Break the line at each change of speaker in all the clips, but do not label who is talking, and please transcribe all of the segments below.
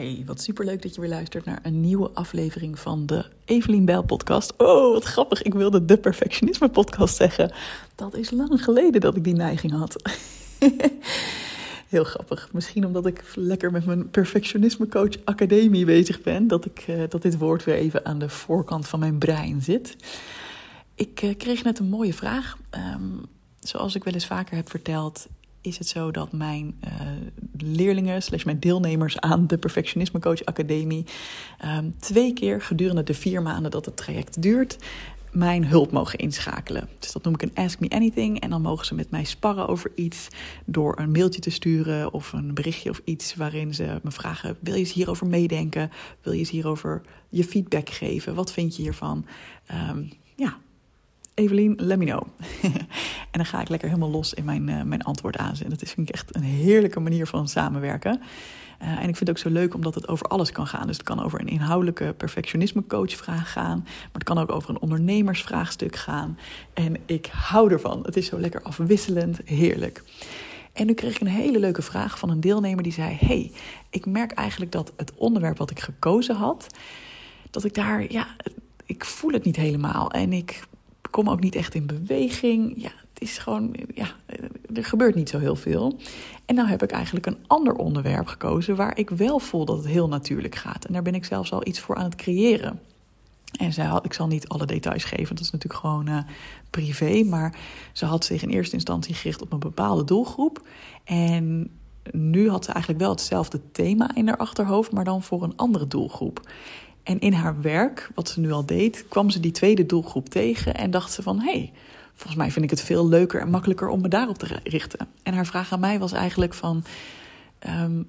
Hey, wat superleuk dat je weer luistert naar een nieuwe aflevering van de Evelien Bijl podcast. Oh, wat grappig. Ik wilde de perfectionisme podcast zeggen. Dat is lang geleden dat ik die neiging had. Heel grappig. Misschien omdat ik lekker met mijn perfectionisme coach academie bezig ben, dat, ik, uh, dat dit woord weer even aan de voorkant van mijn brein zit. Ik uh, kreeg net een mooie vraag. Um, zoals ik wel eens vaker heb verteld, is het zo dat mijn uh, leerlingen, slash mijn deelnemers aan de Perfectionisme Coach Academie, um, twee keer gedurende de vier maanden dat het traject duurt, mijn hulp mogen inschakelen. Dus dat noem ik een Ask Me Anything. En dan mogen ze met mij sparren over iets door een mailtje te sturen of een berichtje of iets waarin ze me vragen: wil je eens hierover meedenken? Wil je eens hierover je feedback geven? Wat vind je hiervan? Um, ja, Evelien, let me know. en dan ga ik lekker helemaal los in mijn, uh, mijn antwoord aanzetten. Dat is, vind ik echt een heerlijke manier van samenwerken. Uh, en ik vind het ook zo leuk omdat het over alles kan gaan. Dus het kan over een inhoudelijke perfectionisme coachvraag gaan. Maar het kan ook over een ondernemersvraagstuk gaan. En ik hou ervan. Het is zo lekker afwisselend. Heerlijk. En nu kreeg ik een hele leuke vraag van een deelnemer die zei: Hey, ik merk eigenlijk dat het onderwerp wat ik gekozen had, dat ik daar, ja, ik voel het niet helemaal. En ik kom ook niet echt in beweging. Ja, het is gewoon, ja, er gebeurt niet zo heel veel. En nou heb ik eigenlijk een ander onderwerp gekozen waar ik wel voel dat het heel natuurlijk gaat. En daar ben ik zelfs al iets voor aan het creëren. En zij ik zal niet alle details geven, dat is natuurlijk gewoon uh, privé. Maar ze had zich in eerste instantie gericht op een bepaalde doelgroep. En nu had ze eigenlijk wel hetzelfde thema in haar achterhoofd, maar dan voor een andere doelgroep. En in haar werk, wat ze nu al deed, kwam ze die tweede doelgroep tegen en dacht ze van hé, hey, volgens mij vind ik het veel leuker en makkelijker om me daarop te richten. En haar vraag aan mij was eigenlijk van, um,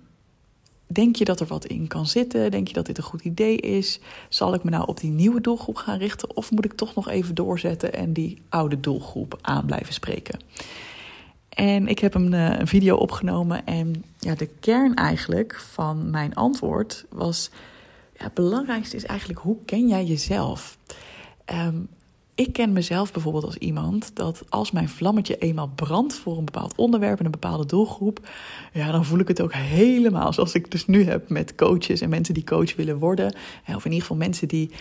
denk je dat er wat in kan zitten? Denk je dat dit een goed idee is? Zal ik me nou op die nieuwe doelgroep gaan richten of moet ik toch nog even doorzetten en die oude doelgroep aan blijven spreken? En ik heb een, een video opgenomen en ja, de kern eigenlijk van mijn antwoord was het belangrijkste is eigenlijk hoe ken jij jezelf? Um, ik ken mezelf bijvoorbeeld als iemand dat als mijn vlammetje eenmaal brandt voor een bepaald onderwerp en een bepaalde doelgroep, ja, dan voel ik het ook helemaal zoals ik dus nu heb met coaches en mensen die coach willen worden. Of in ieder geval mensen die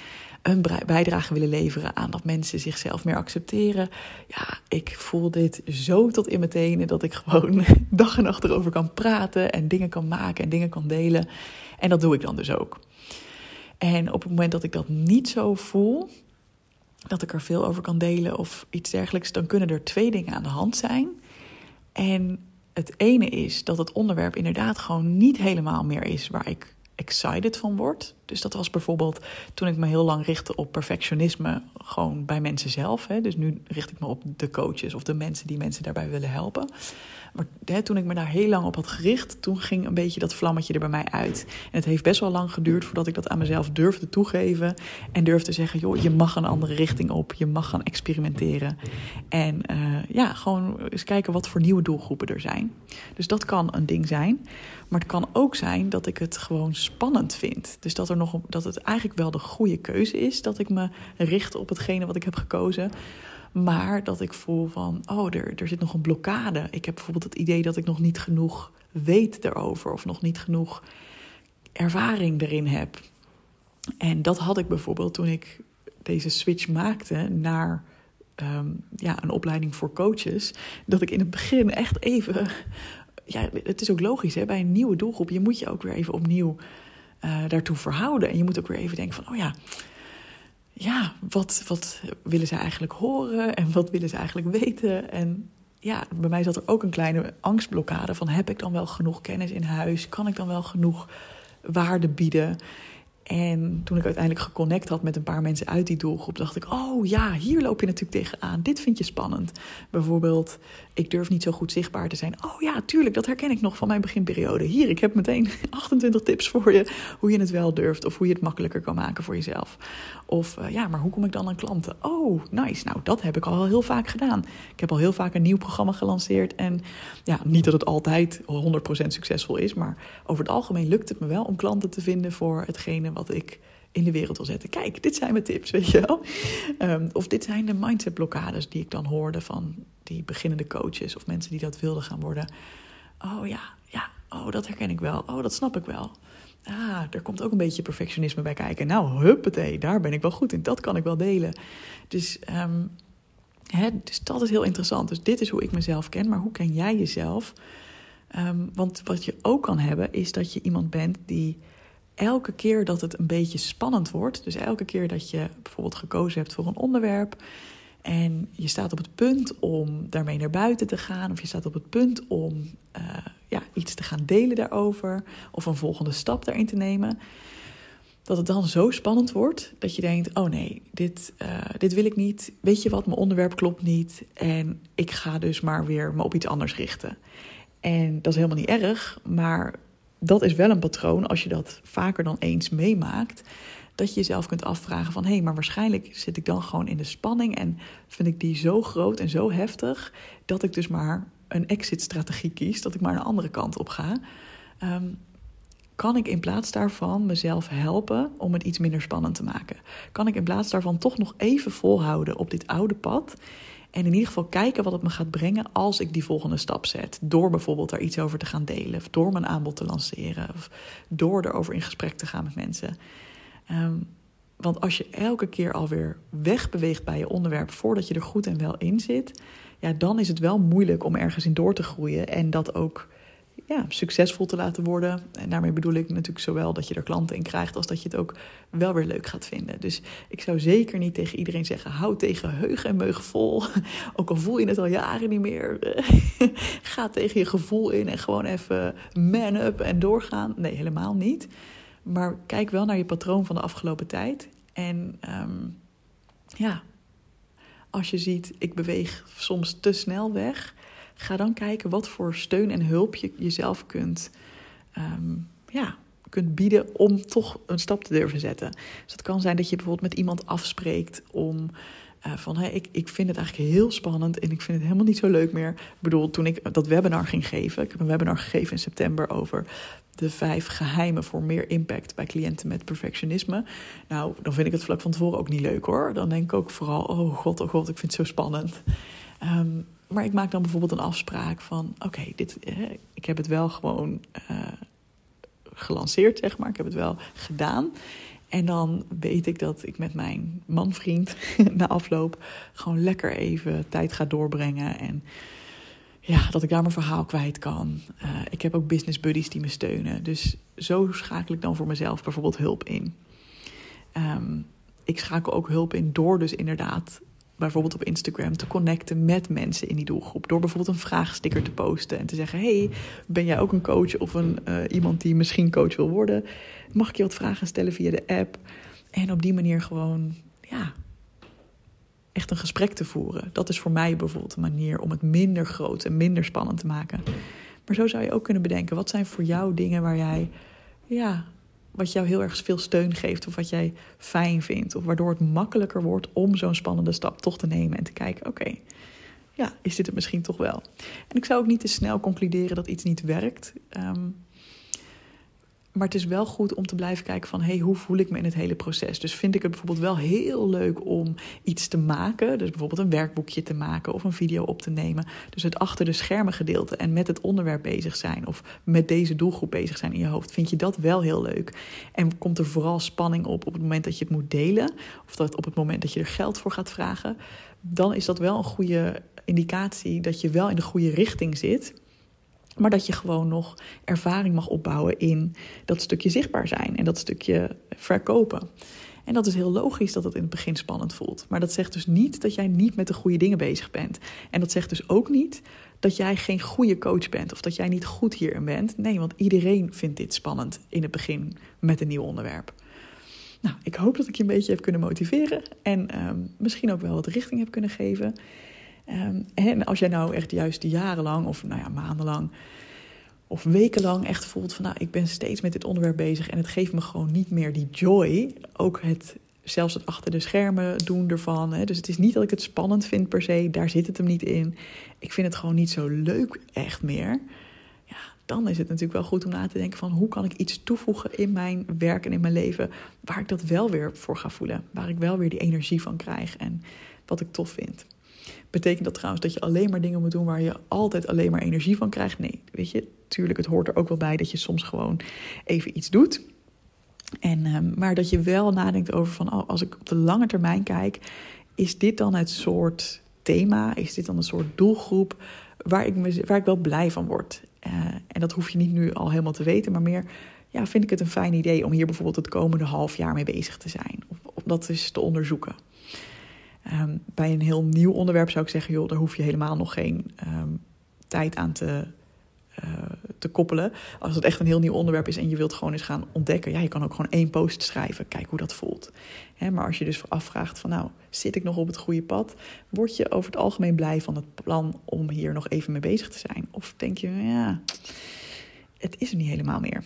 een bijdrage willen leveren aan dat mensen zichzelf meer accepteren. Ja, ik voel dit zo tot in mijn tenen dat ik gewoon dag en nacht erover kan praten en dingen kan maken en dingen kan delen. En dat doe ik dan dus ook. En op het moment dat ik dat niet zo voel, dat ik er veel over kan delen of iets dergelijks, dan kunnen er twee dingen aan de hand zijn. En het ene is dat het onderwerp inderdaad gewoon niet helemaal meer is waar ik excited van word. Dus dat was bijvoorbeeld toen ik me heel lang richtte op perfectionisme, gewoon bij mensen zelf. Hè. Dus nu richt ik me op de coaches of de mensen die mensen daarbij willen helpen. Maar toen ik me daar heel lang op had gericht, toen ging een beetje dat vlammetje er bij mij uit. En het heeft best wel lang geduurd voordat ik dat aan mezelf durfde toegeven. En durfde zeggen, joh, je mag een andere richting op. Je mag gaan experimenteren. En uh, ja, gewoon eens kijken wat voor nieuwe doelgroepen er zijn. Dus dat kan een ding zijn. Maar het kan ook zijn dat ik het gewoon spannend vind. Dus dat, er nog, dat het eigenlijk wel de goede keuze is. Dat ik me richt op hetgene wat ik heb gekozen. Maar dat ik voel van, oh, er, er zit nog een blokkade. Ik heb bijvoorbeeld het idee dat ik nog niet genoeg weet erover. Of nog niet genoeg ervaring erin heb. En dat had ik bijvoorbeeld toen ik deze switch maakte naar um, ja, een opleiding voor coaches. Dat ik in het begin echt even. Ja, het is ook logisch hè, bij een nieuwe doelgroep. Je moet je ook weer even opnieuw uh, daartoe verhouden. En je moet ook weer even denken van, oh ja, ja, wat, wat willen ze eigenlijk horen en wat willen ze eigenlijk weten? En ja, bij mij zat er ook een kleine angstblokkade van heb ik dan wel genoeg kennis in huis? Kan ik dan wel genoeg waarde bieden? En toen ik uiteindelijk geconnect had met een paar mensen uit die doelgroep, dacht ik: Oh ja, hier loop je natuurlijk tegenaan. Dit vind je spannend. Bijvoorbeeld, ik durf niet zo goed zichtbaar te zijn. Oh ja, tuurlijk, dat herken ik nog van mijn beginperiode. Hier, ik heb meteen 28 tips voor je hoe je het wel durft of hoe je het makkelijker kan maken voor jezelf. Of uh, ja, maar hoe kom ik dan aan klanten? Oh, nice. Nou, dat heb ik al heel vaak gedaan. Ik heb al heel vaak een nieuw programma gelanceerd. En ja, niet dat het altijd 100% succesvol is, maar over het algemeen lukt het me wel om klanten te vinden voor hetgene wat ik in de wereld wil zetten. Kijk, dit zijn mijn tips, weet je wel. Um, of dit zijn de mindset blokkades die ik dan hoorde van die beginnende coaches of mensen die dat wilden gaan worden. Oh ja, ja, oh dat herken ik wel. Oh, dat snap ik wel. ah, er komt ook een beetje perfectionisme bij kijken. Nou, huppatee, daar ben ik wel goed in. Dat kan ik wel delen. Dus, ehm, hè, dus dat is heel interessant. Dus dit is hoe ik mezelf ken. Maar hoe ken jij jezelf? Ehm, want wat je ook kan hebben, is dat je iemand bent die elke keer dat het een beetje spannend wordt, dus elke keer dat je bijvoorbeeld gekozen hebt voor een onderwerp en je staat op het punt om daarmee naar buiten te gaan, of je staat op het punt om uh, ja, iets te gaan delen daarover, of een volgende stap daarin te nemen, dat het dan zo spannend wordt dat je denkt: oh nee, dit, uh, dit wil ik niet. Weet je wat, mijn onderwerp klopt niet en ik ga dus maar weer me op iets anders richten. En dat is helemaal niet erg, maar dat is wel een patroon als je dat vaker dan eens meemaakt. Dat je jezelf kunt afvragen van hé, hey, maar waarschijnlijk zit ik dan gewoon in de spanning en vind ik die zo groot en zo heftig dat ik dus maar een exit-strategie kies, dat ik maar een andere kant op ga. Um, kan ik in plaats daarvan mezelf helpen om het iets minder spannend te maken? Kan ik in plaats daarvan toch nog even volhouden op dit oude pad en in ieder geval kijken wat het me gaat brengen als ik die volgende stap zet. Door bijvoorbeeld daar iets over te gaan delen. Of door mijn aanbod te lanceren. Of door erover in gesprek te gaan met mensen. Um, want als je elke keer alweer wegbeweegt bij je onderwerp voordat je er goed en wel in zit, ja, dan is het wel moeilijk om ergens in door te groeien en dat ook ja, succesvol te laten worden. En daarmee bedoel ik natuurlijk zowel dat je er klanten in krijgt, als dat je het ook wel weer leuk gaat vinden. Dus ik zou zeker niet tegen iedereen zeggen: hou tegen heugen en meugen vol. Ook al voel je het al jaren niet meer. Ga tegen je gevoel in en gewoon even man up en doorgaan. Nee, helemaal niet. Maar kijk wel naar je patroon van de afgelopen tijd. En um, ja, als je ziet, ik beweeg soms te snel weg Ga dan kijken wat voor steun en hulp je jezelf kunt, um, ja, kunt bieden om toch een stap te durven zetten. Dus het kan zijn dat je bijvoorbeeld met iemand afspreekt om. Uh, van hey, ik, ik vind het eigenlijk heel spannend en ik vind het helemaal niet zo leuk meer. Ik bedoel, toen ik dat webinar ging geven, ik heb een webinar gegeven in september over de vijf geheimen voor meer impact bij cliënten met perfectionisme. Nou, dan vind ik het vlak van tevoren ook niet leuk hoor. Dan denk ik ook vooral, oh god, oh god, ik vind het zo spannend. Um, maar ik maak dan bijvoorbeeld een afspraak van: oké, dit, ik heb het wel gewoon uh, gelanceerd, zeg maar. Ik heb het wel gedaan. En dan weet ik dat ik met mijn manvriend na afloop gewoon lekker even tijd ga doorbrengen. En ja, dat ik daar mijn verhaal kwijt kan. Uh, ik heb ook business buddies die me steunen. Dus zo schakel ik dan voor mezelf bijvoorbeeld hulp in. Um, ik schakel ook hulp in door dus inderdaad bijvoorbeeld op Instagram te connecten met mensen in die doelgroep. Door bijvoorbeeld een vraagsticker te posten en te zeggen: Hey, ben jij ook een coach of een, uh, iemand die misschien coach wil worden? Mag ik je wat vragen stellen via de app? En op die manier gewoon, ja, echt een gesprek te voeren. Dat is voor mij bijvoorbeeld een manier om het minder groot en minder spannend te maken. Maar zo zou je ook kunnen bedenken: wat zijn voor jou dingen waar jij, ja, wat jou heel erg veel steun geeft of wat jij fijn vindt. Of waardoor het makkelijker wordt om zo'n spannende stap toch te nemen en te kijken: oké, ja, is dit het misschien toch wel? En ik zou ook niet te snel concluderen dat iets niet werkt. Um, maar het is wel goed om te blijven kijken van... hey, hoe voel ik me in het hele proces? Dus vind ik het bijvoorbeeld wel heel leuk om iets te maken. Dus bijvoorbeeld een werkboekje te maken of een video op te nemen. Dus het achter de schermen gedeelte en met het onderwerp bezig zijn... of met deze doelgroep bezig zijn in je hoofd. Vind je dat wel heel leuk? En komt er vooral spanning op op het moment dat je het moet delen... of dat op het moment dat je er geld voor gaat vragen... dan is dat wel een goede indicatie dat je wel in de goede richting zit... Maar dat je gewoon nog ervaring mag opbouwen in dat stukje zichtbaar zijn en dat stukje verkopen. En dat is heel logisch dat het in het begin spannend voelt. Maar dat zegt dus niet dat jij niet met de goede dingen bezig bent. En dat zegt dus ook niet dat jij geen goede coach bent of dat jij niet goed hierin bent. Nee, want iedereen vindt dit spannend in het begin met een nieuw onderwerp. Nou, ik hoop dat ik je een beetje heb kunnen motiveren en ehm, misschien ook wel wat richting heb kunnen geven. Um, en als jij nou echt juist jarenlang of nou ja, maandenlang of wekenlang echt voelt van nou, ik ben steeds met dit onderwerp bezig en het geeft me gewoon niet meer die joy. Ook het, zelfs het achter de schermen doen ervan. Hè. Dus het is niet dat ik het spannend vind per se, daar zit het hem niet in. Ik vind het gewoon niet zo leuk echt meer. Ja, dan is het natuurlijk wel goed om na te denken van hoe kan ik iets toevoegen in mijn werk en in mijn leven waar ik dat wel weer voor ga voelen. Waar ik wel weer die energie van krijg en wat ik tof vind. Betekent dat trouwens dat je alleen maar dingen moet doen waar je altijd alleen maar energie van krijgt? Nee, weet je, tuurlijk, het hoort er ook wel bij dat je soms gewoon even iets doet. En, ehm, maar dat je wel nadenkt over van, oh, als ik op de lange termijn kijk, is dit dan het soort thema? Is dit dan een soort doelgroep waar ik, me, waar ik wel blij van word? Uh, en dat hoef je niet nu al helemaal te weten, maar meer, ja, vind ik het een fijn idee om hier bijvoorbeeld het komende half jaar mee bezig te zijn? Of, of dat eens te onderzoeken. Um, bij een heel nieuw onderwerp zou ik zeggen, joh, daar hoef je helemaal nog geen um, tijd aan te uh, te koppelen. Als het echt een heel nieuw onderwerp is en je wilt gewoon eens gaan ontdekken. Ja, je kan ook gewoon één post schrijven. Kijk hoe dat voelt. Maar als je dus afvraagt van nou, zit ik nog op het goede pad? Word je over het algemeen blij van het plan om hier nog even mee bezig te zijn? Of denk je, ja, het is er niet helemaal meer.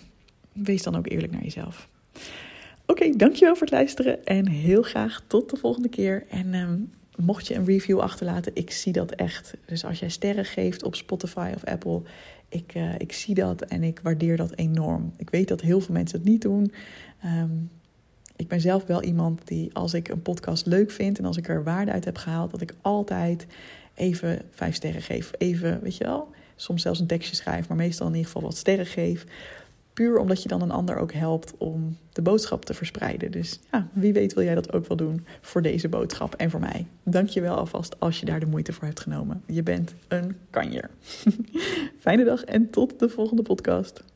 Wees dan ook eerlijk naar jezelf. Oké, dankjewel voor het luisteren en heel graag tot de volgende keer. En um, mocht je een review achterlaten, ik zie dat echt. Dus als jij sterren geeft op Spotify of Apple, ik, uh, ik zie dat en ik waardeer dat enorm. Ik weet dat heel veel mensen het niet doen. Um, ik ben zelf wel iemand die, als ik een podcast leuk vind en als ik er waarde uit heb gehaald, dat ik altijd even vijf sterren geef. Even, weet je wel, soms zelfs een tekstje schrijf, maar meestal in ieder geval wat sterren geef. Puur omdat je dan een ander ook helpt om de boodschap te verspreiden. Dus ja, wie weet wil jij dat ook wel doen voor deze boodschap en voor mij. Dank je wel alvast als je daar de moeite voor hebt genomen. Je bent een kanjer. Fijne dag en tot de volgende podcast.